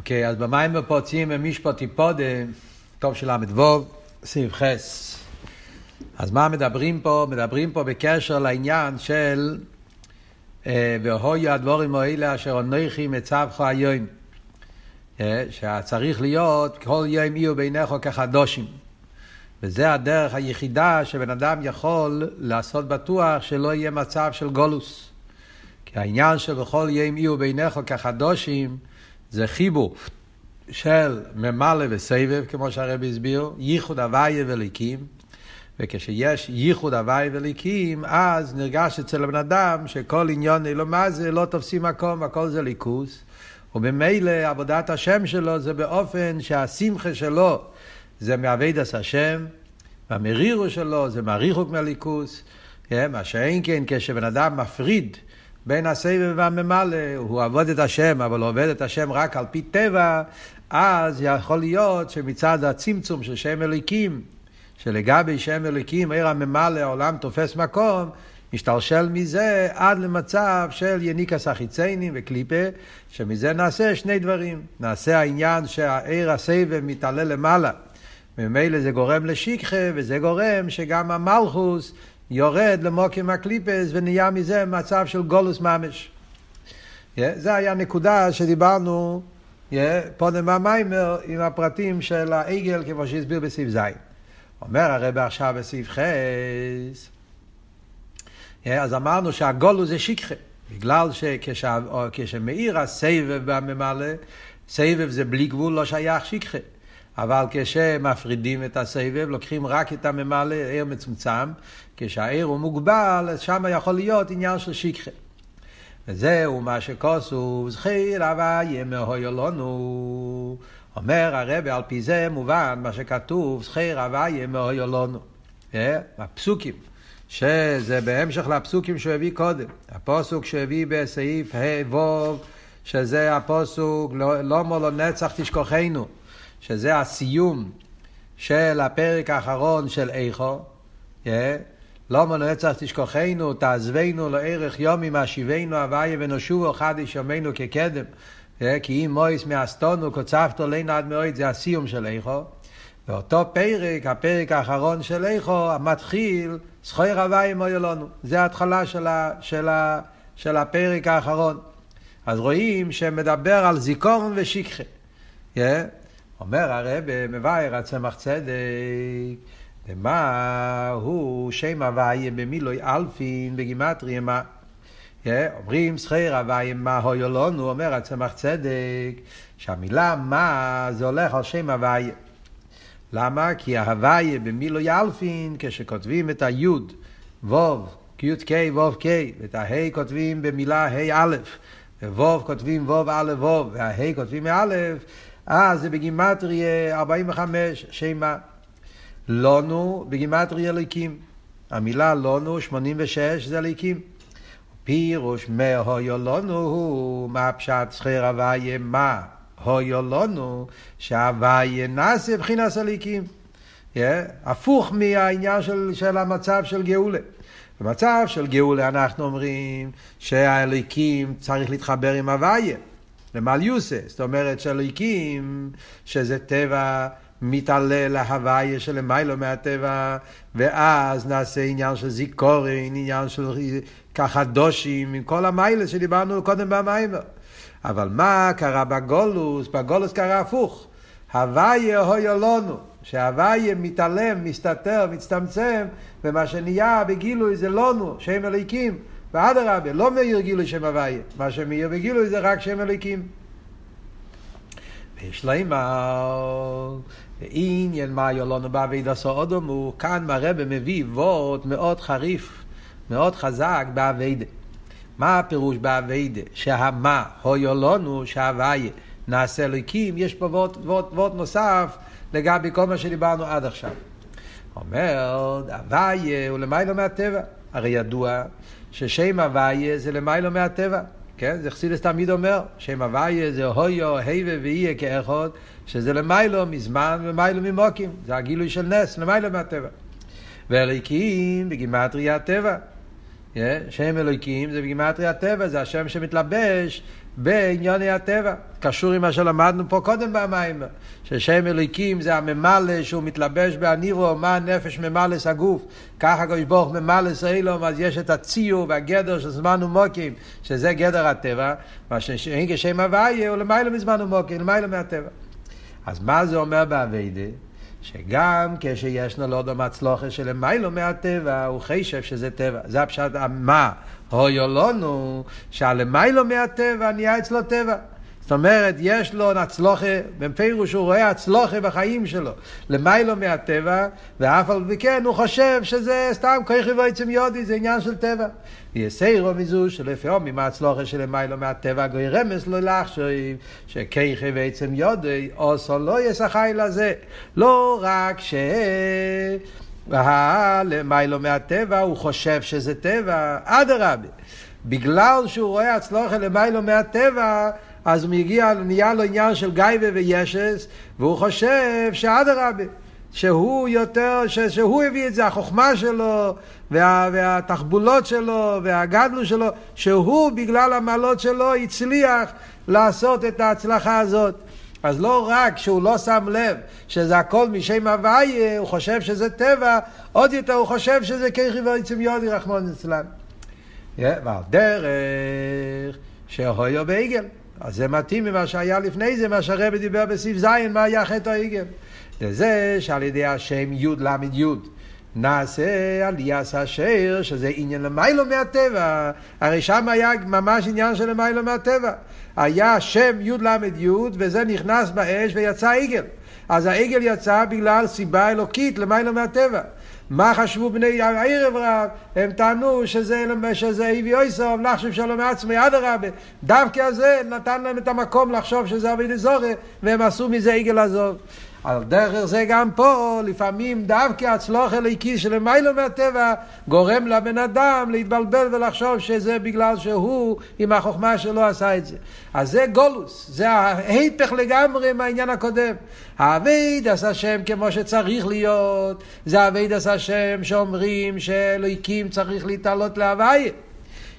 אוקיי, אז במים פוצעים במשפט יפודה, טוב של ל"ו, סעיף חס. אז מה מדברים פה? מדברים פה בקשר לעניין של אה, והויו הדבורים האלה אשר אנכי מצווך היום. אה, שצריך להיות כל יום יהיו בעיניך כחדושים. וזה הדרך היחידה שבן אדם יכול לעשות בטוח שלא יהיה מצב של גולוס. כי העניין שבכל יום יהיו בעיניך כחדושים זה חיבור. של ממלא וסבב, כמו שהרבי הסביר, ייחוד הוויה וליקים, וכשיש ייחוד הוויה וליקים, אז נרגש אצל הבן אדם שכל עניון אלו מה זה, לא תופסים מקום, הכל זה ליכוס, וממילא עבודת השם שלו זה באופן שהשמחה שלו זה מעבדת השם, והמרירו שלו זה מהריחוק מהליכוס, כן? מה שאין כן כשבן אדם מפריד בין הסבב והממלא, הוא עבוד את השם, אבל עובד את השם רק על פי טבע, אז יכול להיות שמצד הצמצום של שם אליקים, שלגבי שם אליקים, עיר הממלא, העולם תופס מקום, משתלשל מזה עד למצב של יניקס החיציינים וקליפה, שמזה נעשה שני דברים. נעשה העניין שהעיר הסבב מתעלה למעלה, וממילא זה גורם לשיקחה, וזה גורם שגם המלכוס יורד למוקים הקליפס ונהיה מזה מצב של גולוס ממש. Yeah, זה היה נקודה שדיברנו yeah, פודם במיימר עם הפרטים של העגל כמו שהסביר בסעיף ז'. אומר הרב עכשיו בסעיף ח' yeah, אז אמרנו שהגולוס זה שיקחה. בגלל שכשמאיר הסבב בממלא, סבב זה בלי גבול לא שייך שיקחה. אבל כשמפרידים את הסבב, לוקחים רק את הממלא, עיר מצומצם, כשהעיר הוא מוגבל, אז שם יכול להיות עניין של שכחה. וזהו מה שכוסו, זכיר הוויה מהויולונו. אומר הרבי, על פי זה מובן מה שכתוב, זכיר הוויה מהויולונו. הפסוקים, שזה בהמשך לפסוקים שהוא הביא קודם. הפוסוק שהביא בסעיף ה' ו', שזה הפוסוק לא מולו נצח תשכוחנו. שזה הסיום של הפרק האחרון של איכו, yeah. לא מנצח תשכוחנו, תעזבנו לערך יומי מהשיבנו הוויה ונושעו אחד ישומנו כקדם. Yeah, כי אם מויס מאסתונו קוצבתו לינו עד מאוד, זה הסיום של איכו. ואותו פרק, הפרק האחרון של איכו, המתחיל, זכוי הוויה מויו לנו. זה ההתחלה של, ה, של, ה, של הפרק האחרון. אז רואים שמדבר על זיכרון ושכחה. אומר הרב מבאר הצמח צדק, ומה הוא שם הוויה במילוי אלפין בגימטריה מה? אומרים שכיר הוויה מה הויו לנו, אומר הצמח צדק, שהמילה מה זה הולך על שם הוויה. למה? כי ההוויה במילוי אלפין, כשכותבים את היוד, ווב, קי"ק ווב ק, ואת ההי כותבים במילה ה' א', וווב כותבים ווב א' ווב, וההי כותבים מא', אה, זה בגימטריה 45, שמה. לונו בגימטריה אליקים. המילה לונו 86 זה אליקים. פירוש מהויו לנו הוא מה פשט שכיר הוויה מה הויו לנו שהוויה נעשה בחינת אליקים. הפוך מהעניין של, של המצב של גאולה. במצב של גאולה אנחנו אומרים שהאליקים צריך להתחבר עם הוויה. למעל יוסה, זאת אומרת שאלוהיקים, שזה טבע מתעלה להוויה שלמיילו מהטבע, ואז נעשה עניין של זיכורן, עניין של ככה דושים, עם כל המיילה שדיברנו קודם במים. אבל מה קרה בגולוס? בגולוס קרה הפוך. הוויה הויה לנו, שהוויה מתעלם, מסתתר, מצטמצם, ומה שנהיה בגילוי זה לנו, שם אלוהיקים. ואדרבה, לא מאיר גילוי שם הוויה, מה שמאיר בגילוי זה רק שם אלוקים. ויש לימר, ועניין מה יולונו בעביד עשו אדום, הוא כאן מראה במביא וורט מאוד חריף, מאוד חזק בעבידה. מה הפירוש בעבידה? שהמה, הו יולונו, שהוויה, נעשה אלוקים, יש פה וורט נוסף לגבי כל מה שדיברנו עד עכשיו. אומר, הוויה הוא למיילו מהטבע. הרי ידוע ששם הוויה זה למיילו מהטבע. כן? זה חסידס תמיד אומר, שם הוויה זה הויו, היבה ויהיה כאחד, שזה למיילו מזמן ומיילו ממוקים. זה הגילוי של נס, למיילו מהטבע. ואליקים בגימטריה הטבע. שם אלוקים זה בגימטריה הטבע, זה השם שמתלבש בענייני הטבע. קשור עם מה שלמדנו פה קודם במים, ששם אלוקים זה הממלא שהוא מתלבש בענירו, מה הנפש ממלס הגוף, ככה הקדוש ברוך ממלס אילום, אז יש את הציור והגדר של זמן ומוקים, שזה גדר הטבע, מה שאין כשם הוויה הוא למעלה מזמן ומוקים, למעלה מהטבע. אז מה זה אומר באביידה? שגם כשיש לו לא דומה צלוחה שלמיילו מהטבע, הוא חשב שזה טבע. זה הפשט, מה? הויו לנו, שהלמיילו מהטבע נהיה אצלו טבע. זאת אומרת, יש לו הצלוחה, בפירוש הוא רואה הצלוחה בחיים שלו, למיילו מהטבע, ואף על פי כן הוא חושב שזה סתם כיכי ועצם יודי, זה עניין של טבע. יסיירו מזו שלפעמים עם ההצלוחה של למיילו מהטבע גוי רמז לא לחשוב שכיכי ועצם יודי, עושו לא ישחי לזה. לא רק ש... למיילו מהטבע, הוא חושב שזה טבע, אדרבה. בגלל שהוא רואה הצלוחה למיילו מהטבע, אז הוא מגיע, נהיה לו עניין של גייבה וישס, והוא חושב שאדרבה, שהוא יותר, ש, שהוא הביא את זה, החוכמה שלו, וה, והתחבולות שלו, והגדלו שלו, שהוא בגלל המעלות שלו הצליח לעשות את ההצלחה הזאת. אז לא רק שהוא לא שם לב שזה הכל משם הוויה, הוא חושב שזה טבע, עוד יותר הוא חושב שזה ככי ועצם יודי רחמון אצלם. ועל דרך שהויו בעגל. אז זה מתאים ממה שהיה לפני זה, מה שהרבי דיבר בסעיף ז', מה היה חטא העגל. וזה שעל ידי השם י' ל' י' נעשה עליאס אשר, שזה עניין למיילו מהטבע, הרי שם היה ממש עניין של למיילו מהטבע. היה שם י' ל' י' וזה נכנס באש ויצא עגל. אז העגל יצא בגלל סיבה אלוקית למיילו מהטבע. מה חשבו בני הערב רב? הם טענו שזה, שזה הביא אויסוב, לחשוב שלום מעצמי, אדרבה. דווקא הזה נתן להם את המקום לחשוב שזה אבי דזורי, והם עשו מזה עגל עזוב. על דרך זה גם פה, לפעמים דווקא הצלוח אליקי של מיילו מהטבע גורם לבן אדם להתבלבל ולחשוב שזה בגלל שהוא עם החוכמה שלו עשה את זה. אז זה גולוס, זה ההיפך לגמרי מהעניין הקודם. האבייד עשה השם כמו שצריך להיות, זה האבייד עשה השם שאומרים שאלוהיקים צריך להתעלות להוויה.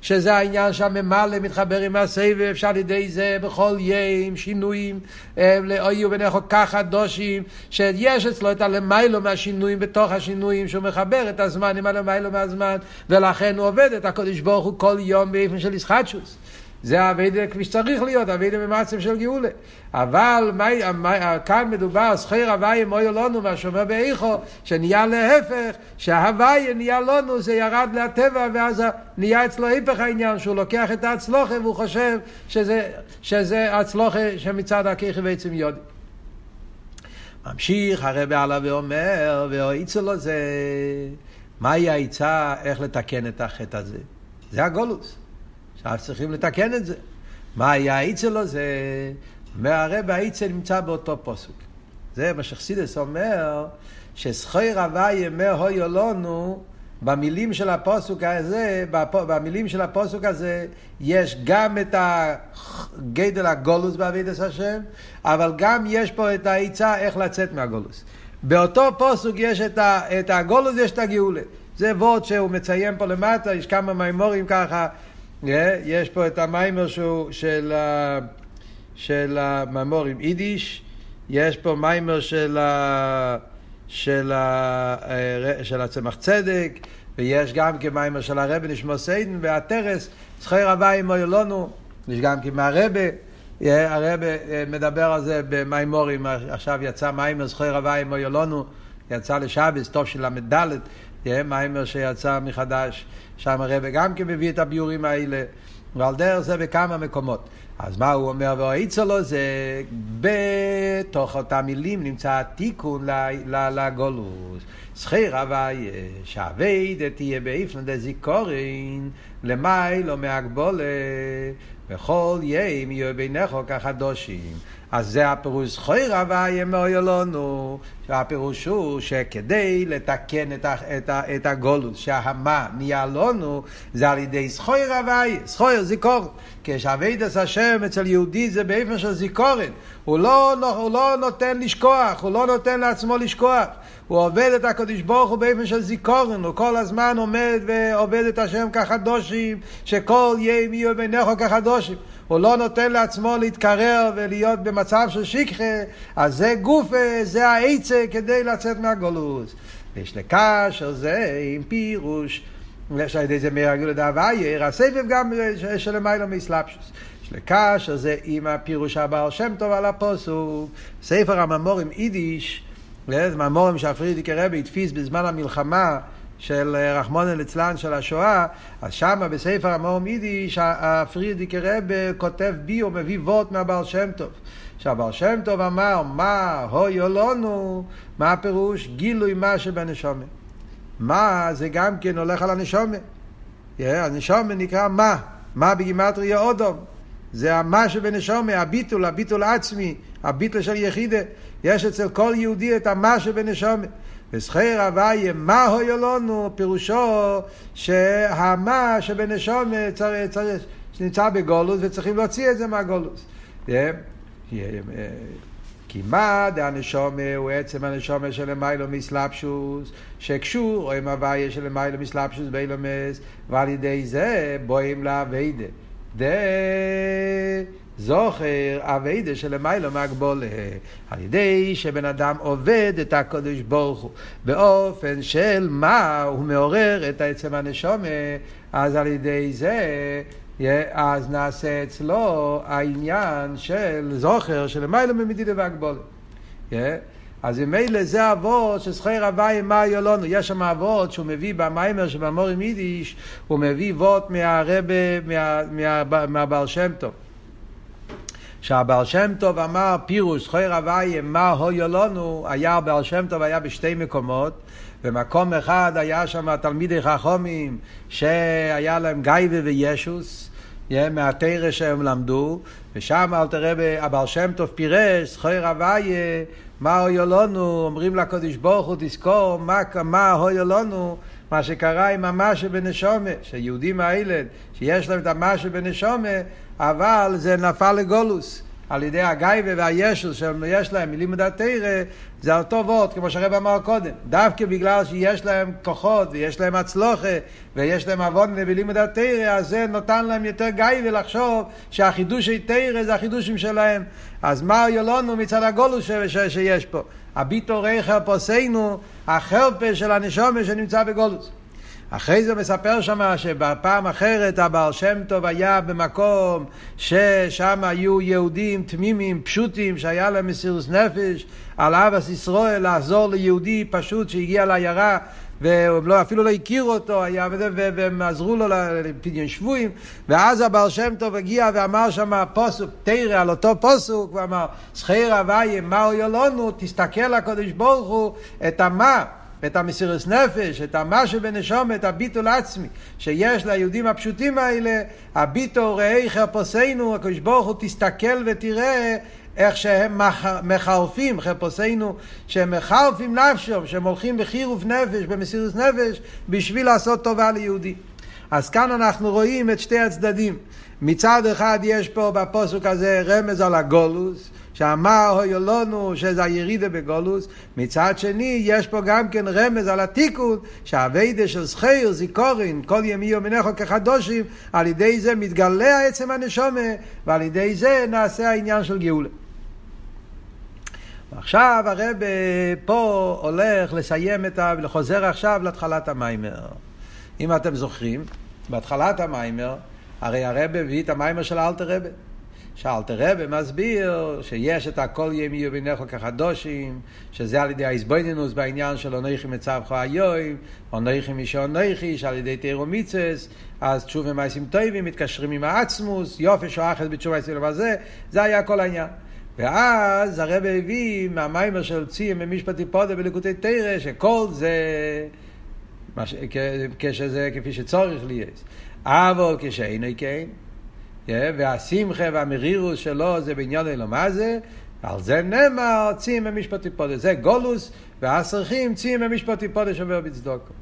שזה העניין שהממלא מתחבר עם הסבב, אפשר על ידי זה בכל ים, שינויים, אה, לאויו בנכו כך הדושים, שיש אצלו את הלמיילו מהשינויים בתוך השינויים, שהוא מחבר את הזמן עם הלמיילו מהזמן, ולכן הוא עובד את הקודש ברוך הוא כל יום באיפן של ישחטשוס. זה האביידה כפי שצריך להיות, האביידה במצב של גאולה. אבל מי, מי, כאן מדובר, זכיר הוויה מויו לנו, מה שאומר באיכו, שנהיה להפך, שההוויה נהיה לנו, זה ירד לטבע, ואז נהיה אצלו היפך העניין, שהוא לוקח את ההצלוחה והוא חושב שזה, שזה הצלוחה שמצד הכיכי בעצם יודי. ממשיך הרב עלה ואומר, והעיצו לו זה, מהי העצה, איך לתקן את החטא הזה? זה הגולוס. עכשיו צריכים לתקן את זה. מה היה האיצל זה? מהרב האיצל נמצא באותו פוסוק. זה מה שחסידס אומר, שזכוי רבה ימי הויו לנו, במילים של הפוסוק הזה, במילים של הפוסוק הזה, יש גם את הגדל הגולוס בעבידת השם, אבל גם יש פה את העצה איך לצאת מהגולוס. באותו פוסוק יש את, ה, את הגולוס, יש את הגאולה. זה וורד שהוא מציין פה למטה, יש כמה מימורים ככה יש פה את המיימר שהוא של, של הממורים יידיש, יש פה מיימר של, של, של הצמח צדק, ויש גם כמיימר של הרבי נשמע סיידן והטרס, זכר הוואי מוילונו, יש גם כמהרבה, הרבה מדבר על זה במיימורים, עכשיו יצא מיימר זכר הוואי מוילונו, יצא לשבס, ל"ד, מיימר שיצא מחדש. שם הרבה גם כן מביא את הביורים האלה, ועל דרך זה בכמה מקומות. אז מה הוא אומר? והאיצו לו זה בתוך אותם מילים נמצא התיקון לגולוס. שכיר הוויה, שהווידה תהיה באיפן למי לא מהגבולה, וכל יהיה בינךו כחדושים. אז זה הפירוש זכויר הוויה מאויר לנו, שהפירוש הוא שכדי לתקן את, את, את הגולוס, שהמה נהיה לנו, זה על ידי זכויר הוויה, זכויר זיכור. כשאביידס השם אצל יהודי זה באופן של זיכורן, הוא לא, הוא לא נותן לשכוח, הוא לא נותן לעצמו לשכוח. הוא עובד את הקדוש ברוך הוא באופן של זיכורן, הוא כל הזמן עומד ועובד את השם כחדושים, שכל יום יהיו ביניך כחדושים. הוא לא נותן לעצמו להתקרר ולהיות במצב של שכחה, אז זה גוף, זה העצה כדי לצאת מהגולוס. יש לקשר זה עם פירוש, שעל ידי זה מרגל לדאבייר, הסבב גם של מיילו מסלפשוס. יש לקשר זה עם הפירוש הבעל שם טוב על הפוסוק. ספר הממורים יידיש, זה ממורים שהפרידיקי רבי התפיס בזמן המלחמה של רחמונן ליצלן של השואה, אז שמה בספר המורם יידיש, הפרידיקי רבי כותב בי ומביא וורט מהבעל שם טוב. שהבעל שם טוב אמר, מה הויו לנו, מה הפירוש? גילוי מה שבנשומה. מה זה גם כן הולך על הנשומה. הנשומה נקרא מה, מה בגימטריה אודום. זה המה שבנשומה, הביטול, הביטול עצמי, הביטול של יחידה. יש אצל כל יהודי את המה שבנשומה. וסחיר הוויה, מה הויו לנו, פירושו שהמה שבנשומה צריך, צריך, שנמצא בגולוס וצריכים להוציא את זה מהגולוס. כי מה דהנשומה הוא עצם הנשומה של מיילו מסלבשוס, שקשור עם הוויה של מיילו מסלבשוס באילומס, ועל ידי זה בואים לאביידה. זוכר אביידה של מיילו מהגבולה. על ידי שבן אדם עובד את הקודש ברוך הוא באופן של מה הוא מעורר את עצם הנשומה, אז על ידי זה אז נעשה אצלו העניין של זוכר, של מיילא ממדידה והגבולת. אז ממילא זה אבות ששכיר הוואי מה יולונו. יש שם אבות שהוא מביא במיימר שבמורים יידיש, הוא מביא אבות מהרבה, מה, מה, מה, מהבעל שם טוב. שהבעל שם טוב אמר פירוש זכיר הוואי מה הויו לנו, היה הבעל שם טוב היה בשתי מקומות. במקום אחד היה שם תלמידי חכומים שהיה להם גייבה וישוס, מהתרא שהם למדו, ושם אל תראה הבעל שם טוב פירש, זכור הוויה, מה הויו לנו, אומרים לקדוש ברוך הוא, תזכור מה, מה הויו לנו, מה שקרה עם המשה בנשומה, שיהודים האלה, שיש להם את המשה בנשומה, אבל זה נפל לגולוס. על ידי הגייבה והישוס שיש להם מלימוד התרא, זה אותו וורט, כמו שהרב אמר קודם. דווקא בגלל שיש להם כוחות ויש להם הצלוחה ויש להם עוון בלימוד התרא, אז זה נותן להם יותר גייבה לחשוב שהחידושי תרא זה החידושים שלהם. אז מה יולונו מצד הגולוס שיש פה? הביטו ריחר פוסנו, החרפה של הנשומה שנמצא בגולוס. אחרי זה מספר שם שבפעם אחרת הבעל שם טוב היה במקום ששם היו יהודים תמימים, פשוטים, שהיה להם מסירוס נפש, על אבס ישראל לעזור ליהודי פשוט שהגיע לעיירה והם לא, אפילו לא הכירו אותו, היה, והם עזרו לו לפדיון שבויים, ואז הבעל שם טוב הגיע ואמר שם פוסוק, תרא על אותו פוסוק, ואמר, זכיר הוויה, מהו יולונו, תסתכל הקדוש ברוך הוא, את המה. את המסירות נפש, את המה שבנשום, את הביטול עצמי, שיש ליהודים הפשוטים האלה, הביטו ראי חרפוסינו, הקדוש ברוך הוא תסתכל ותראה איך שהם מחרפים, חרפוסינו, שהם מחרפים נפשם, שהם הולכים בחירוף נפש, במסירות נפש, בשביל לעשות טובה ליהודי. אז כאן אנחנו רואים את שתי הצדדים. מצד אחד יש פה בפוסק הזה רמז על הגולוס, שאמר הויולונו שזה הירידה בגולוס, מצד שני יש פה גם כן רמז על התיקון שהאביידה של זכיר, זיכורין, כל ימי יומינך כחדושים, על ידי זה מתגלה עצם הנשומה ועל ידי זה נעשה העניין של גאולה. עכשיו הרב פה הולך לסיים את ה... וחוזר עכשיו להתחלת המיימר. אם אתם זוכרים, בהתחלת המיימר, הרי הרב הביא את המיימר של אלתר רבה. שאלתר רבי מסביר שיש את הכל ימי יבינך כחדושים, שזה על ידי האיזבוינינוס בעניין של אונכי מצבך היום, אונכי מי שאונכי, שעל ידי תירו מיצס, אז תשובה מייסים טובים, מתקשרים עם העצמוס, יופי שואחת בתשובה אצלנו וזה, זה היה כל העניין. ואז הרב הביא מהמיימר של ציים במשפטי פודה בליקוטי תרא, שכל זה, כשזה כפי שצורך להיות. אבל כשאינו כן, והשמחה והמרירוס שלו זה בעניין אלו מה זה, ועל זה נאמר צים במשפטי פודה. זה גולוס, והסרחים צים במשפטי פודה שובר בצדוקו.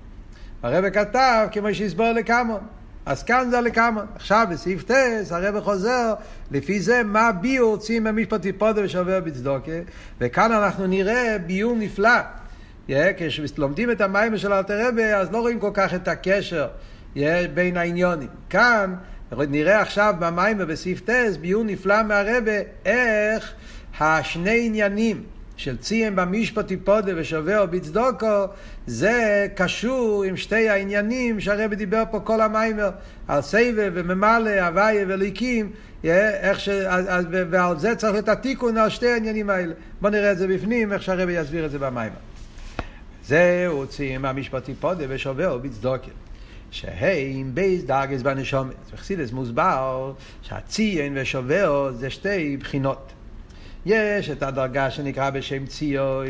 הרב כתב כמו שהסבור לכמון. אז כאן זה לכמה. עכשיו בסעיף טס הרב חוזר לפי זה מה ביור צים במשפטי פודה ושובר בצדוקה, וכאן אנחנו נראה ביור נפלא. Yeah, כשלומדים את המים של אלתר רבי אז לא רואים כל כך את הקשר yeah, בין העניונים. כאן נראה עכשיו במים ובסעיף טס, ביור נפלא מהרבה, איך השני עניינים של ציין במשפטי פודה ושווה או בצדוקו, זה קשור עם שתי העניינים שהרבי דיבר פה כל המיימר, על סבב וממלא, הוויה וליקים, איך ש... ועל זה צריך את התיקון על שתי העניינים האלה. בואו נראה את זה בפנים, איך שהרבי יסביר את זה במיימר. זהו ציין במשפטי פודה ושווה או בצדוקו. שהם בייס דאגס בנשומת. בחסידס מוסבר שהציין ושוברו זה שתי בחינות. יש את הדרגה שנקרא בשם ציון,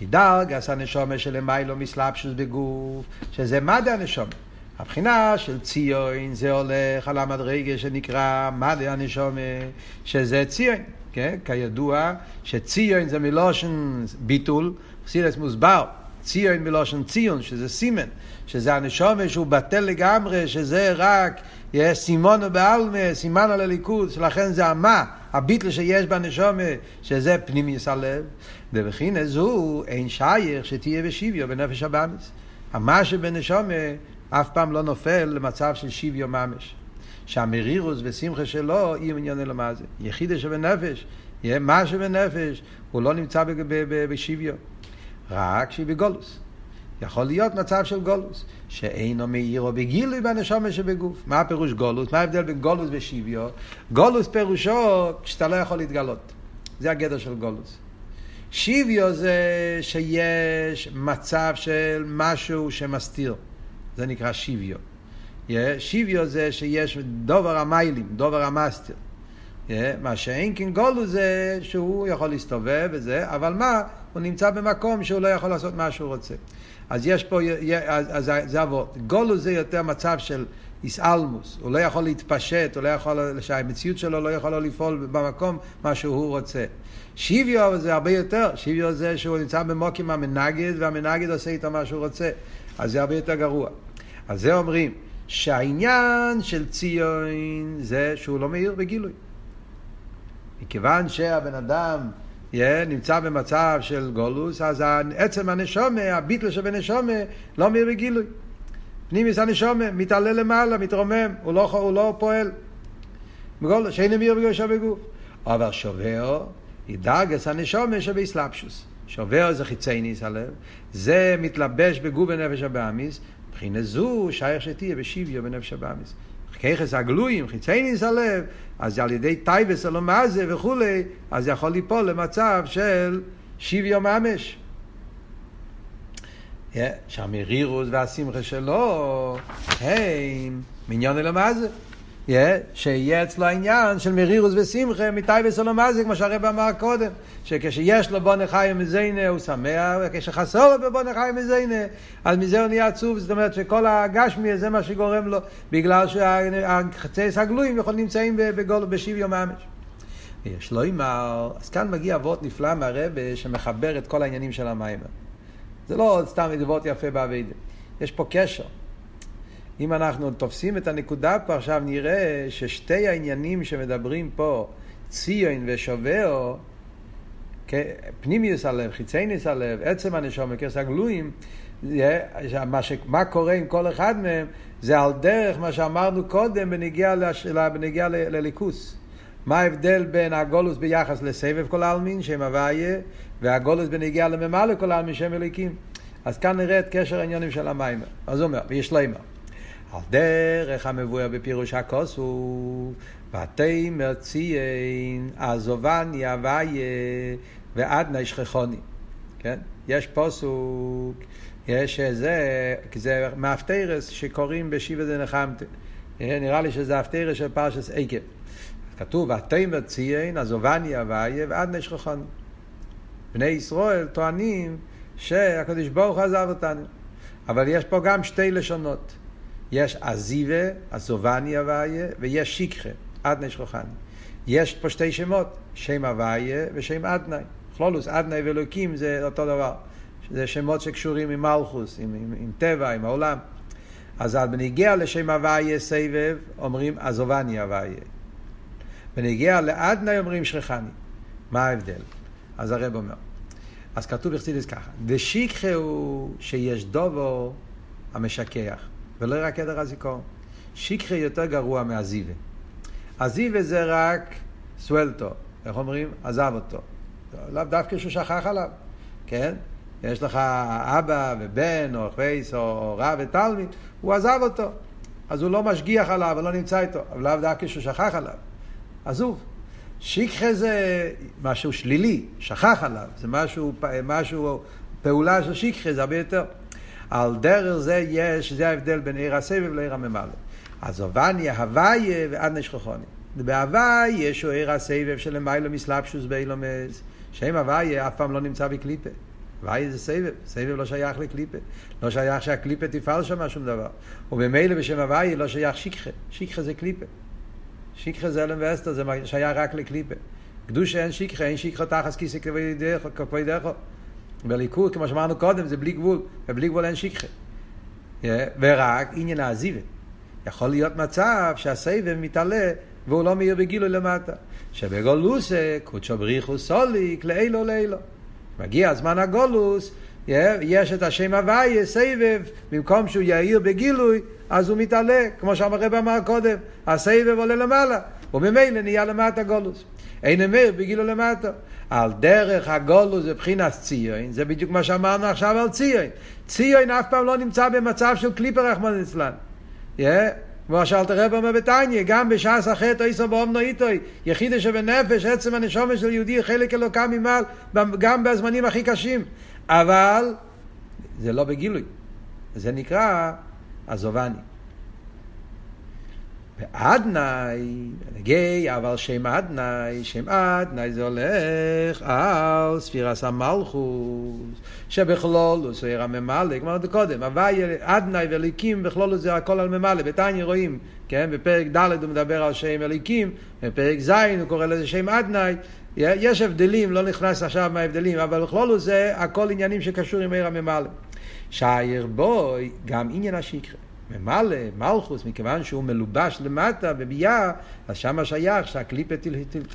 היא דרגס הנשומה שלמיילו מסלבשוס בגוף, שזה מדה הנשומה. הבחינה של ציון זה הולך על המדרגה שנקרא מדה הנשומה, שזה ציון. כן? כידוע שציון זה מלושן ביטול, חסידס מוסבר. ציון מלושן ציון, שזה סימן, שזה הנשומה שהוא בטל לגמרי, שזה רק יש סימונו בעלמה, סימן על הליכוד, שלכן זה המה, הביטל שיש בנשומה, שזה פנימיוס הלב, ובכין זו אין שייך שתהיה בשוויו בנפש הבאמיס. המה שבנשומה אף פעם לא נופל למצב של שוויו ממש. שהמרירוס ושמחה שלו אי עניין אלו מה זה. יחידה שבנפש, מה שבנפש, הוא לא נמצא בשוויו. רק שהיא בגולוס. יכול להיות מצב של גולוס, שאינו מאיר או בגילוי בנשומה שבגוף. מה הפירוש גולוס? מה ההבדל בין גולוס ושוויו? גולוס פירושו כשאתה לא יכול להתגלות. זה הגדר של גולוס. שוויו זה שיש מצב של משהו שמסתיר. זה נקרא שוויו. שוויו זה שיש דובר המיילים, דובר המסתיר. מה שאין כן גולוס זה שהוא יכול להסתובב וזה, אבל מה? הוא נמצא במקום שהוא לא יכול לעשות מה שהוא רוצה. אז יש פה, אז, אז זה אבות. גולוס זה יותר מצב של איסאלמוס, הוא לא יכול להתפשט, הוא לא יכול, שהמציאות שלו לא יכולה לפעול במקום מה שהוא רוצה. שיביו זה הרבה יותר, שיביו זה שהוא נמצא במוקים המנגד, והמנגד עושה איתו מה שהוא רוצה. אז זה הרבה יותר גרוע. אז זה אומרים, שהעניין של ציון זה שהוא לא מאיר בגילוי. מכיוון שהבן אדם נמצא במצב של גולוס, אז עצם הנשומה, הביטל שבנשומה, לא מאיר בגילוי. פנימיס הנשומה, מתעלה למעלה, מתרומם, הוא לא, הוא לא פועל. בגולוס, שאין מאיר בגילוי שבגוף. אבל שובר, ידרגס הנשומה שבאסלאפשוס. שובר זה חיצי ניס הלב, זה מתלבש בגוף ונפש הבאמיס, מבחינה זו שייך שתהיה בשוויו בנפש הבאמיס. ככס הגלויים, חיצי ניס הלב, אז על ידי טייבס אלו מה זה וכולי, אז יכול ליפול למצב של שוויו ממש. Yeah, שהמרירוס והשמחה שלו הם מניין אלו מה זה. Yeah, שיהיה אצלו העניין של מרירוס ושמחה מה זה, כמו שהרב אמר קודם, שכשיש לו בונה חי מזיינה הוא שמח, וכשחסר לו בבונה חי מזיינה, אז מזה הוא נהיה עצוב, זאת אומרת שכל הגשמי זה מה שגורם לו, בגלל שהחצי הגלויים יכולים נמצאים בגול, בשוויון ממש. יש לו אימר, אז כאן מגיע אבות נפלא מהרבה שמחבר את כל העניינים של המים. זה לא סתם אבות יפה באביידה, יש פה קשר. אם אנחנו תופסים את הנקודה פה עכשיו נראה ששתי העניינים שמדברים פה, ציון ושובעו, פנימיוס הלב, חיצייניס הלב, עצם הנשום וכס הגלויים, מה, קורה עם כל אחד מהם זה על דרך מה שאמרנו קודם בנגיע, לש, לליכוס. מה ההבדל בין הגולוס ביחס לסבב כל העלמין, שם הוויה, והגולוס בנגיע לממלא כל העלמין, שם אליקים. אז כאן נראה את קשר העניינים של המים. אז הוא אומר, ויש לו על דרך המבואר בפירוש הכוס הוא ותאמר ציין עזובני הוויה ועד נשכחוני. כן? יש פוסוק, יש זה, זה מאפטרס שקוראים בשיבה דנחמתה. נראה לי שזה אפטרס של פרשס עקב. כתוב ותאמר ציין עזובני הוויה ועד נשכחוני. בני ישראל טוענים שהקדוש ברוך הוא עזב אותנו. אבל יש פה גם שתי לשונות. יש עזיבה, עזובני הוויה, ויש שיקחה, עדני שכוחני. יש פה שתי שמות, שם הוויה ושם עדני. כלולוס, עדני ואלוקים זה אותו דבר. זה שמות שקשורים עם מלכוס, עם, עם, עם טבע, עם העולם. אז בנגיע לשם הוויה סבב, אומרים עזובני הוויה. בנגיע לעדני אומרים שכחני. מה ההבדל? אז הרב אומר. אז כתוב בחסידס ככה, ושיקחה הוא שיש דובו המשכח. ולא רק עדר הזיכרון. שיקחה יותר גרוע מהזיווה. הזיווה זה רק סוולטו, איך אומרים? עזב אותו. לאו דווקא שהוא שכח עליו, כן? יש לך אבא ובן, או חייס, או רב ותלמיד, הוא עזב אותו. אז הוא לא משגיח עליו, ולא נמצא איתו, אבל לאו דווקא שהוא שכח עליו. עזוב. שיקחה זה משהו שלילי, שכח עליו, זה משהו, משהו פעולה של שיקחה, זה הרבה יותר. על דרך זה יש, זה ההבדל בין עיר הסבב לעיר הממלא. אז אובניה, הוויה ועד נשכחוני. בהוויה יש עיר הסבב של למיילו מסלבשוס באילומס, שם הוויה אף פעם לא נמצא בקליפה. הוויה זה סבב, סבב לא שייך לקליפה. לא שייך שהקליפה תפעל שם שום דבר. וממילא בשם הוויה לא שייך שיקחה, שיקחה זה קליפה. שיקחה זה אלם ואסתר, זה שייך רק לקליפה. קדושה אין שיקחה, אין שיקחה תחס כיסא כבוי דרכו. בליכוד, כמו שאמרנו קודם, זה בלי גבול, ובלי גבול אין שיקחה. ורק עניין העזיבה. יכול להיות מצב שהסבב מתעלה והוא לא מאיר בגילוי למטה. שבגולוסה, קודשו בריחו סוליק, לאילו לאילו. מגיע זמן הגולוס, יש את השם הוויה, סבב, במקום שהוא יאיר בגילוי, אז הוא מתעלה, כמו שהרב אמר קודם, הסבב עולה למעלה, וממילא נהיה למטה גולוס. אין אמר בגילו למטה. על דרך הגולוס זה בחינת ציון, זה בדיוק מה שאמרנו עכשיו על ציון. ציון אף פעם לא נמצא במצב של קליפר רחמן אצלן. כמו שאלת הרב אומר בתניא, גם בשעס החטא איסו באומנו איתוי, יחידה שבנפש, עצם הנשומת של יהודי, חלק אלוקם ממעל, גם בזמנים הכי קשים. אבל זה לא בגילוי. זה נקרא עזובני. ואדנאי, נגי, אבל שם אדנאי, שם אדנאי זה הולך על ספירס המלכוס, שבכלולוס הוא עיר הממלא, כמו אמרנו קודם, הווי אדנאי ואליקים בכלולוס זה הכל על ממלא, בתניא רואים, כן, בפרק ד' הוא מדבר על שם אליקים, בפרק ז' הוא קורא לזה שם אדנאי, יש הבדלים, לא נכנס עכשיו מה ההבדלים, אבל בכלולוס זה הכל עניינים שקשור עם עיר הממלא. שייר בוי, גם עניין השקרה. ממלא, מלכוס, מכיוון שהוא מלובש למטה בביאה, אז שמה שייך שהקליפה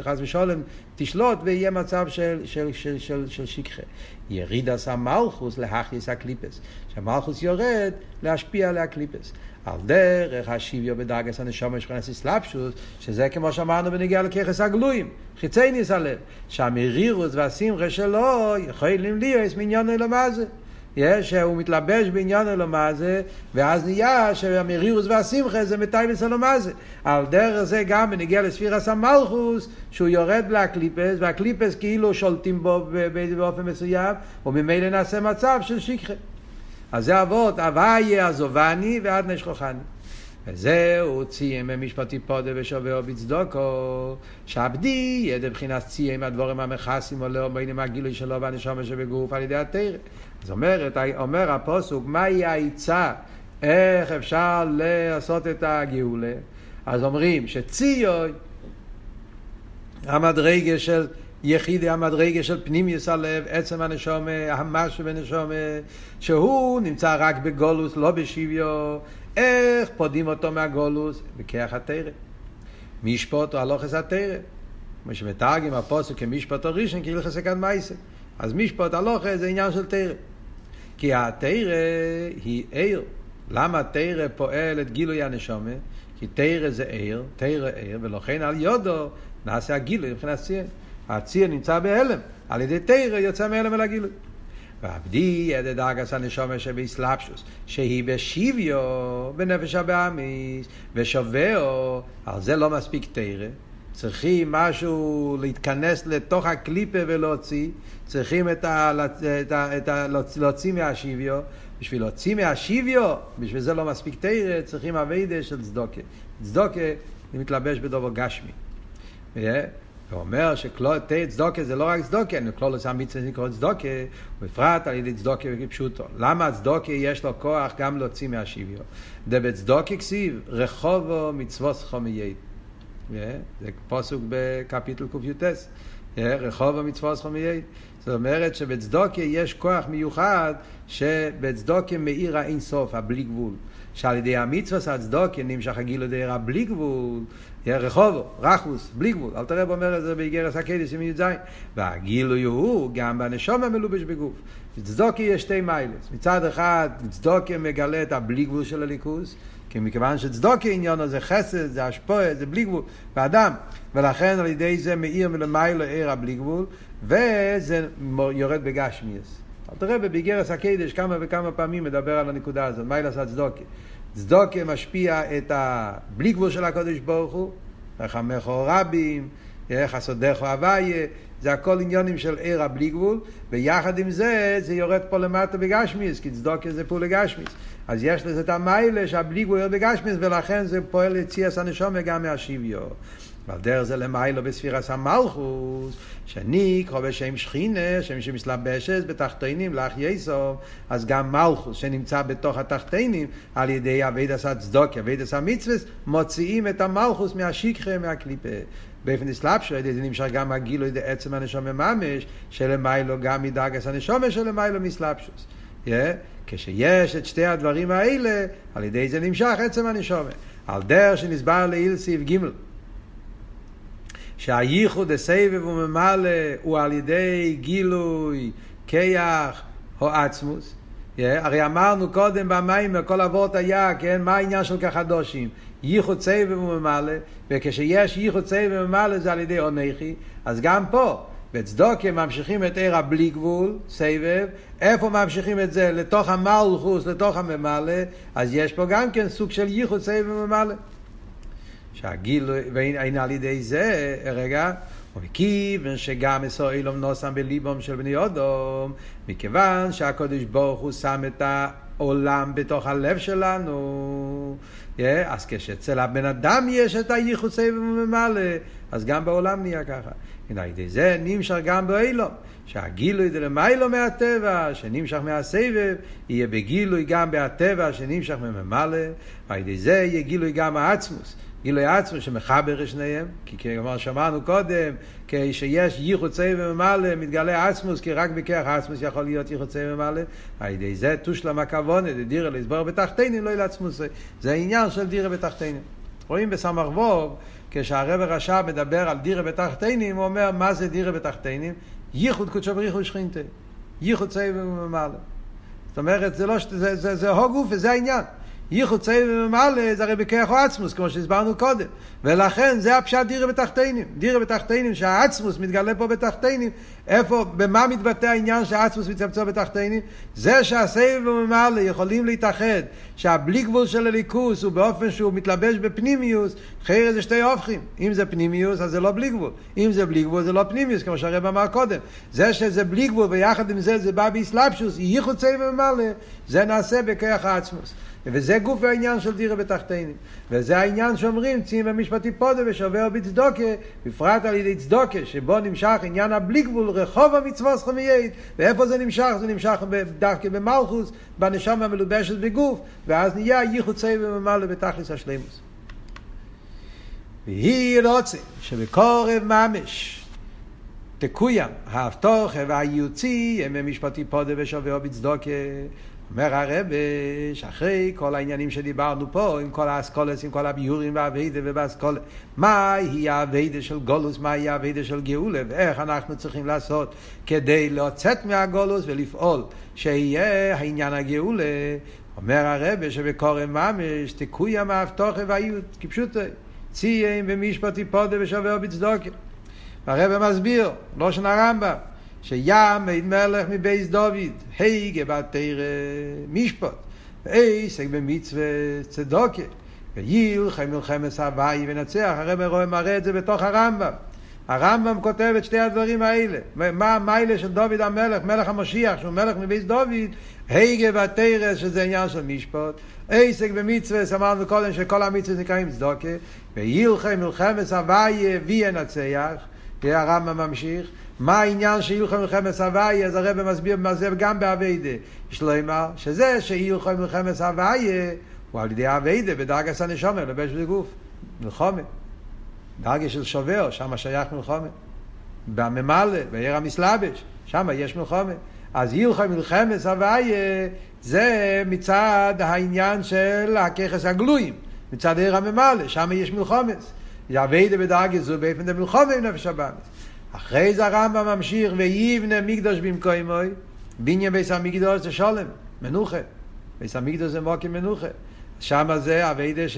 חס ושולם תשלוט ויהיה מצב של, של, של, של, של שכחה. יריד עשה מלכוס להכניס הקליפס. שהמלכוס יורד להשפיע על הקליפס. על דרך השיביו בדרגס הנשום שכנס אסלאפשוס, שזה כמו שאמרנו בנגיע לככס הגלויים, חיצי ניס הלב, שהמרירוס והשמחה שלו יכולים להיות מניון אלומה זה. שהוא מתלבש בעניין אלומה זה, ואז נהיה שהמרירוס והשמחה זה מטייבס אלומה זה. על דרך זה גם בנגיע לספירס המלכוס, שהוא יורד לקליפס, והקליפס כאילו שולטים בו באופן מסוים, וממילא נעשה מצב של שכחה. אז זה אבות, הוויה עזובני ועד נשכוחני. וזהו ציים במשפטי פודה ושווה בצדוקו, שעבדי ידע מבחינת ציים הדבורים המכסים עולה בעניינים הגילוי שלו והנשום שבגוף על ידי התרא. זאת אומרת, אומר הפוסוק, מהי העצה, איך אפשר לעשות את הגאולה? אז אומרים שציוי, המדרגה של יחידי המדרגה של פנימיוס הלב, עצם הנשומה, המשהו בנשומה, שהוא נמצא רק בגולוס, לא בשוויו, איך פודים אותו מהגולוס? בכיח התרא. משפוט או הלוכס התרא. כמו שמתרגם הפוסק כמשפט ראשון, כאילו חסקת מייסה. אז משפט הלוכס זה עניין של תרא. כי התרא היא עיר. למה תרא פועל את גילוי הנשומה? כי תרא זה עיר, תרא עיר, ולכן על יודו נעשה הגילוי מבחינת ציין. הציין נמצא בהלם, על ידי תרא יוצא מהלם אל הגילוי. ועבדי ידע דרגס הנשומה שבאסלאפשוס, שהיא בשוויו בנפש הבאמיס, ושווהו, על זה לא מספיק תרא. צריכים משהו להתכנס לתוך הקליפה ולהוציא, צריכים את ה, את ה, את ה, להוציא מהשוויו. בשביל להוציא מהשוויו, בשביל זה לא מספיק תרא, צריכים אביידה של צדוקה. צדוקה מתלבש בדובר גשמי. הוא אומר שצדוקה זה לא רק צדוקה, כלולוס המצווה נקרא צדוקה, בפרט על ידי צדוקה וכפשוטו. למה צדוקה יש לו כוח גם להוציא מהשוויון? דבצדוקה כסיב, רחובו מצוות סכומי זה פוסוק בקפיטל קי"ט, רחובו מצוות סכומי זאת אומרת שבצדוקה יש כוח מיוחד שבצדוקה מאיר האינסוף, הבלי גבול. שעל ידי המצווה הצדוקה נמשך הגילו דהרה בלי גבול, רחובו, רחוס, בלי גבול. אל תראה אומר את זה באיגרס הקדש עם י"ז. והגילוי הוא גם בנשום המלובש בגוף. צדוקה יש שתי מיילס. מצד אחד צדוקה מגלה את הבלי גבול של הליכוס, כי מכיוון שצדוקי עניון זה חסד, זה השפועה, זה בלי גבול, ואדם, ולכן על ידי זה מאיר מלמיילו עיר הבלי גבול, וזה יורד בגשמיאס. אל תראה בביגרס הקדש כמה וכמה פעמים מדבר על הנקודה הזאת, מה לעשות צדוקי. צדוקי משפיע את הבלי גבול של הקודש ברוך הוא, רחמך רבים, חסודך אביי, זה הכל עניונים של עיר הבלי גבול, ויחד עם זה, זה יורד פה למטה בגשמיס, כי צדוקי זה פעול לגשמיס. אז יש לזה את המיילה שהבלי גבול יורד בגשמיס, ולכן זה פועל יציאס הנשומה גם מהשוויו. ועל דרך זה למיילו בספירס המלכוס, שניקרו בשם שכינה, שם שמסלבשת בתחתינים לך יסוב, אז גם מלכוס שנמצא בתוך התחתינים, על ידי אבידס הצדוקי, אבידס המצווס, מוציאים את המלכוס מהשיקחה, מהקליפה. באופן אסלאפשו, על ידי זה נמשך גם הגילוי עצם הנשומה ממש, שלמיילו גם מדרגס הנשומה שלמיילו מסלאפשוס. Yeah, כשיש את שתי הדברים האלה, על ידי זה נמשך עצם הנשומה. על דרך שנסבר לעיל סעיף ג' שהייחוד הסבב וממלא הוא על ידי גילוי, כיח או עצמוס. Yeah, הרי אמרנו קודם במים, כל אבות היה, כן, מה העניין של כחדושים? ייחוד סבב וממלא, וכשיש ייחוד סבב וממלא זה על ידי עונכי, אז גם פה, בצדוקה ממשיכים את עיר הבלי גבול, סבב, איפה ממשיכים את זה? לתוך המלכוס, לתוך הממלא, אז יש פה גם כן סוג של ייחוד סבב וממלא. שהגילוי, והנה על ידי זה, רגע, ומכיוון שגם אסוילום נוסם בליבום של בני אודום, מכיוון שהקדוש ברוך הוא שם את העולם בתוך הלב שלנו, yeah, אז כשאצל הבן אדם יש את הייחוד סבב וממלא, אז גם בעולם נהיה ככה. הנה, על ידי זה נמשך גם באילום. שהגילוי זה למיילו מהטבע, שנמשך מהסבב, יהיה בגילוי גם בהטבע, שנמשך מממלא, ועל ידי זה יהיה גילוי גם העצמוס. גילוי עצמו שמחבר שניהם, כי כמו שמענו קודם, כשיש ייחוד צי וממלא, מתגלה עצמוס, כי רק בכך עצמוס יכול להיות ייחוד צי וממלא, על ידי זה תושלם הכוונת, דירה לסבור בתחתינים, לא לעצמוס. זה העניין של דירה בתחתינים. רואים בסמ"ך ווב, כשהרב הרש"ב מדבר על דירה בתחתינים, הוא אומר, מה זה דירה בתחתינים? ייחוד קודשו בריחו שכינתה. ייחוד צי וממלא. זאת אומרת, זה לא, זה, זה, זה הו גוף וזה העניין. ייחוד צעיר וממלא זה הרי בכיח או עצמוס, כמו שהסברנו קודם. ולכן זה הפשט דירה בתחתינים. דירה בתחתינים, שהעצמוס מתגלה פה בתחתינים, איפה, במה מתבטא העניין שהעצמוס מתמצא בתחתינים? זה שהסבב וממלא יכולים להתאחד, שהבלי גבול של הליכוס הוא באופן שהוא מתלבש בפנימיוס, חייר זה שתי הופכים. אם זה פנימיוס, אז זה לא בלי גבול. אם זה בלי גבול, זה לא פנימיוס, כמו שהרב אמר קודם. זה שזה בלי גבול ויחד עם זה זה בא באסלאפשוס, ייחוד צעיר וממלא, זה נעשה בכיח העצמוס. וזה גוף העניין של דירה בתחתינים. וזה העניין שאומרים, צים במשפטי פודה ושובר בצדוקה, בפרט על ידי צדוקה, שבו נמשך עניין הבלי גבול, רחוב המצווה סכומייית. ואיפה זה נמשך? זה נמשך דווקא במלכוס, בנשום המלובשת בגוף, ואז נהיה ייחוד צי וממלא בתכלס השלימוס. והיא רוצה שבקורב ממש תקוים ההבטוחה והייעוצי הם במשפטי פודה ושובר בצדוקה אומר הרב שאחרי כל העניינים שדיברנו פה, עם כל האסכולס, עם כל הביורים והאביידה ובאסכולס, מהי האביידה של גולוס, מהי האביידה של גאולה, ואיך אנחנו צריכים לעשות כדי לצאת מהגולוס ולפעול שיהיה העניין הגאולה. אומר הרב שבקורם ממש תקויה מאבטוחה והאיות, כפשוט ציין במשפטי פודה ושווה בצדוקה. הרב מסביר, לא שנה רמב"ם. שיעמד מלך מבייס דוד, היגה בתרא משפט, ועסק במצווה צדוקה, וילחם מלחמת הוואי ונצח, הרב רואה מראה את זה בתוך הרמב"ם. הרמב"ם כותב את שתי הדברים האלה. מה המיילה של דוד המלך, מלך המשיח, שהוא מלך מבייס דוד, היגה בתרא, שזה עניין של משפט, עסק במצווה, אמרנו קודם שכל המצווה נקראים צדוקה, וילחם מלחמת הוואי וינצח, הרמב"ם ממשיך, מה העניין שהילכו מלחמת הוויה, אז הרב מסביר מה זה גם באביידה. אמר, שזה שהילכו מלחמת הוויה, הוא על ידי אביידה בדרגת הנשומר, לבש בגוף, מלחומה. דרגה של שובר, שם שייך מלחומה. בממלא, בעיר המסלבש, שם יש מלחומה. אז הילכו מלחמת הוויה, זה מצד העניין של הככס הגלויים, מצד עיר הממלא, שם יש מלחומס. אביידה בדרגה זו באופן דמלחומה עם נפש הבאמס. אחרי זה הרמב"ם ממשיך, ויבנה מקדוש במקוימוי, בניין ביס המקדוש זה שולם, מנוחה. ביס המקדוש זה מוקי מנוחה. שם זה אביידה ש...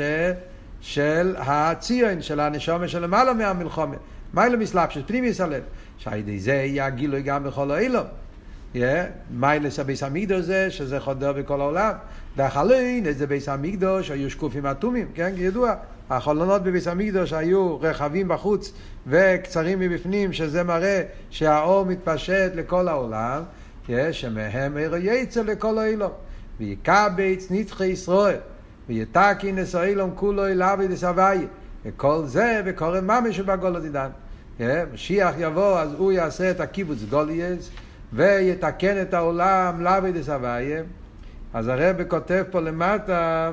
של הציון, של הנשומה שלמעלה מהמלחומה. מיילה מסלבשת, פנימיס הלב. שעל זה יהיה הגילוי גם בכל האילום. מיילס הביס המקדוש זה, שזה חודר בכל העולם. והחלין, איזה ביס המקדוש, היו שקופים אטומים, כן, כידוע. החלונות בביס המקדוש היו רחבים בחוץ וקצרים מבפנים, שזה מראה שהאור מתפשט לכל העולם, שמהם עיר יצא לכל האילום. ויקבץ נדחי ישראל, ויתקין את האילום כולו אליו ודסבייה. וכל זה וקורא ממש בגולת עידן. משיח יבוא, אז הוא יעשה את הקיבוץ גולייס, ויתקן את העולם לאבי דסבייה. אז הרב כותב פה למטה,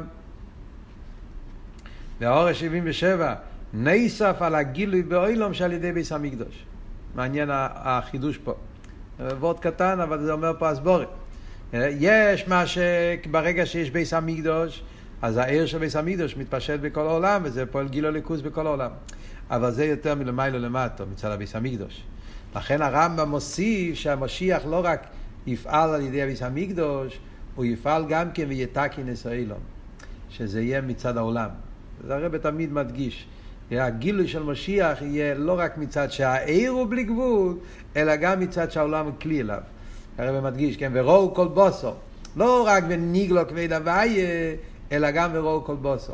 באור 77, נסף על הגילוי באוילום שעל ידי ביס המקדוש. מעניין החידוש פה. וורד קטן, אבל זה אומר פה הסבורת. יש מה שברגע שיש ביס המקדוש, אז העיר של ביס המקדוש מתפשט בכל העולם, וזה פועל גילו ליכוז בכל העולם. אבל זה יותר מלמיילו למטו, מצד הביס המקדוש. לכן הרמב"ם מוסיף שהמשיח לא רק יפעל על ידי הביס המקדוש, הוא יפעל גם כן ויתקין אסראילום, שזה יהיה מצד העולם. זה הרב תמיד מדגיש. הגילוי של משיח יהיה לא רק מצד שהעיר הוא בלי גבול, אלא גם מצד שהעולם הוא כלי אליו. הרב מדגיש, כן, וראו כל בוסו. לא רק בניגלו כבד הוויה, אלא גם וראו כל בוסו.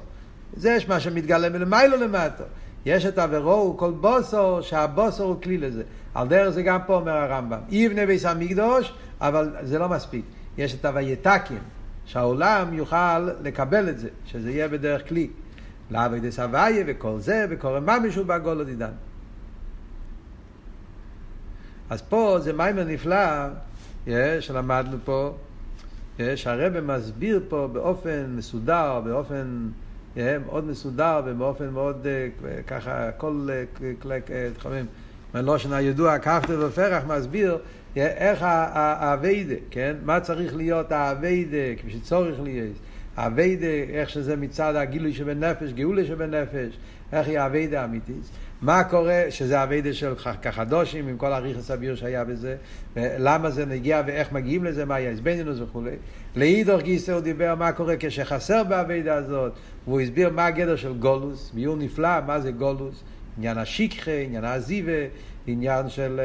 זה יש מה שמתגלה מלמיילו למטה. יש את הווראו כל בוסו, שהבוסו הוא כלי לזה. על דרך זה גם פה אומר הרמב"ם. יבנה ביס המקדוש, אבל זה לא מספיק. יש את הוויתקים, שהעולם יוכל לקבל את זה, שזה יהיה בדרך כלי. לעבוד דס הוויה וכל זה, וקורא מה מישהו בגולו דידן. אז פה זה מיימר נפלא, שלמדנו פה, שהרבא מסביר פה באופן מסודר, באופן מאוד מסודר ובאופן מאוד ככה, כל תחומים, מלושן הידוע, כפתר ופרח מסביר איך האביידה, כן? מה צריך להיות האביידה, כפי שצורך להיות. האביידה, איך שזה מצד הגילוי שבנפש, גאולה שבנפש, איך היא האביידה האמיתית. מה קורה, שזה האביידה של כחדושים, עם כל הריכס אביר שהיה בזה, למה זה נגיע ואיך מגיעים לזה, מה היה הסבנינוס וכולי. לאידור גיסא הוא דיבר מה קורה כשחסר באביידה הזאת, והוא הסביר מה הגדר של גולוס, ביור נפלא, מה זה גולוס, עניין השיקחה, עניין העזיבה, עניין של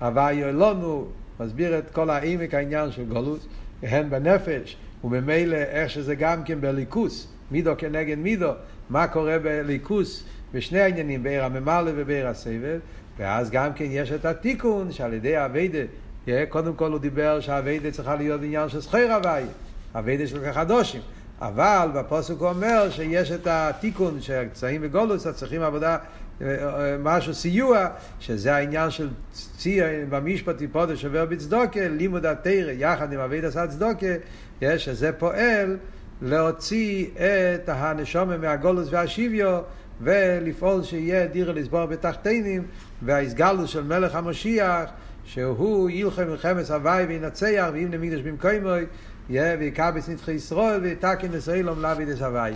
הוויו אלונו, מסביר את כל העמק העניין של גולוס, הן בנפש, וממילא איך שזה גם כן בליכוס, מידו כנגד מידו, מה קורה בליכוס בשני העניינים, בעיר הממלא ובעיר הסבב, ואז גם כן יש את התיקון שעל ידי האביידה, קודם כל הוא דיבר שהאביידה צריכה להיות עניין של זכיר הוואי, אביידה של כחדושים. אבל בפוסק הוא אומר שיש את התיקון שהקצאים וגולוס צריכים עבודה, משהו סיוע, שזה העניין של ציון במשפט יפודו שובר בצדוקה, לימוד התרא יחד עם אביידה עשה צדוקה, שזה פועל להוציא את הנשומה מהגולוס והשיביו ולפעול שיהיה דירה לסבור בתחתינים והאיסגלוס של מלך המשיח שהוא ילחם מלחמת הוואי וינצח ואם נמידש במקומוי ויקבץ נדחי ישראל ויתקן ישראל עמלה וידס הוואי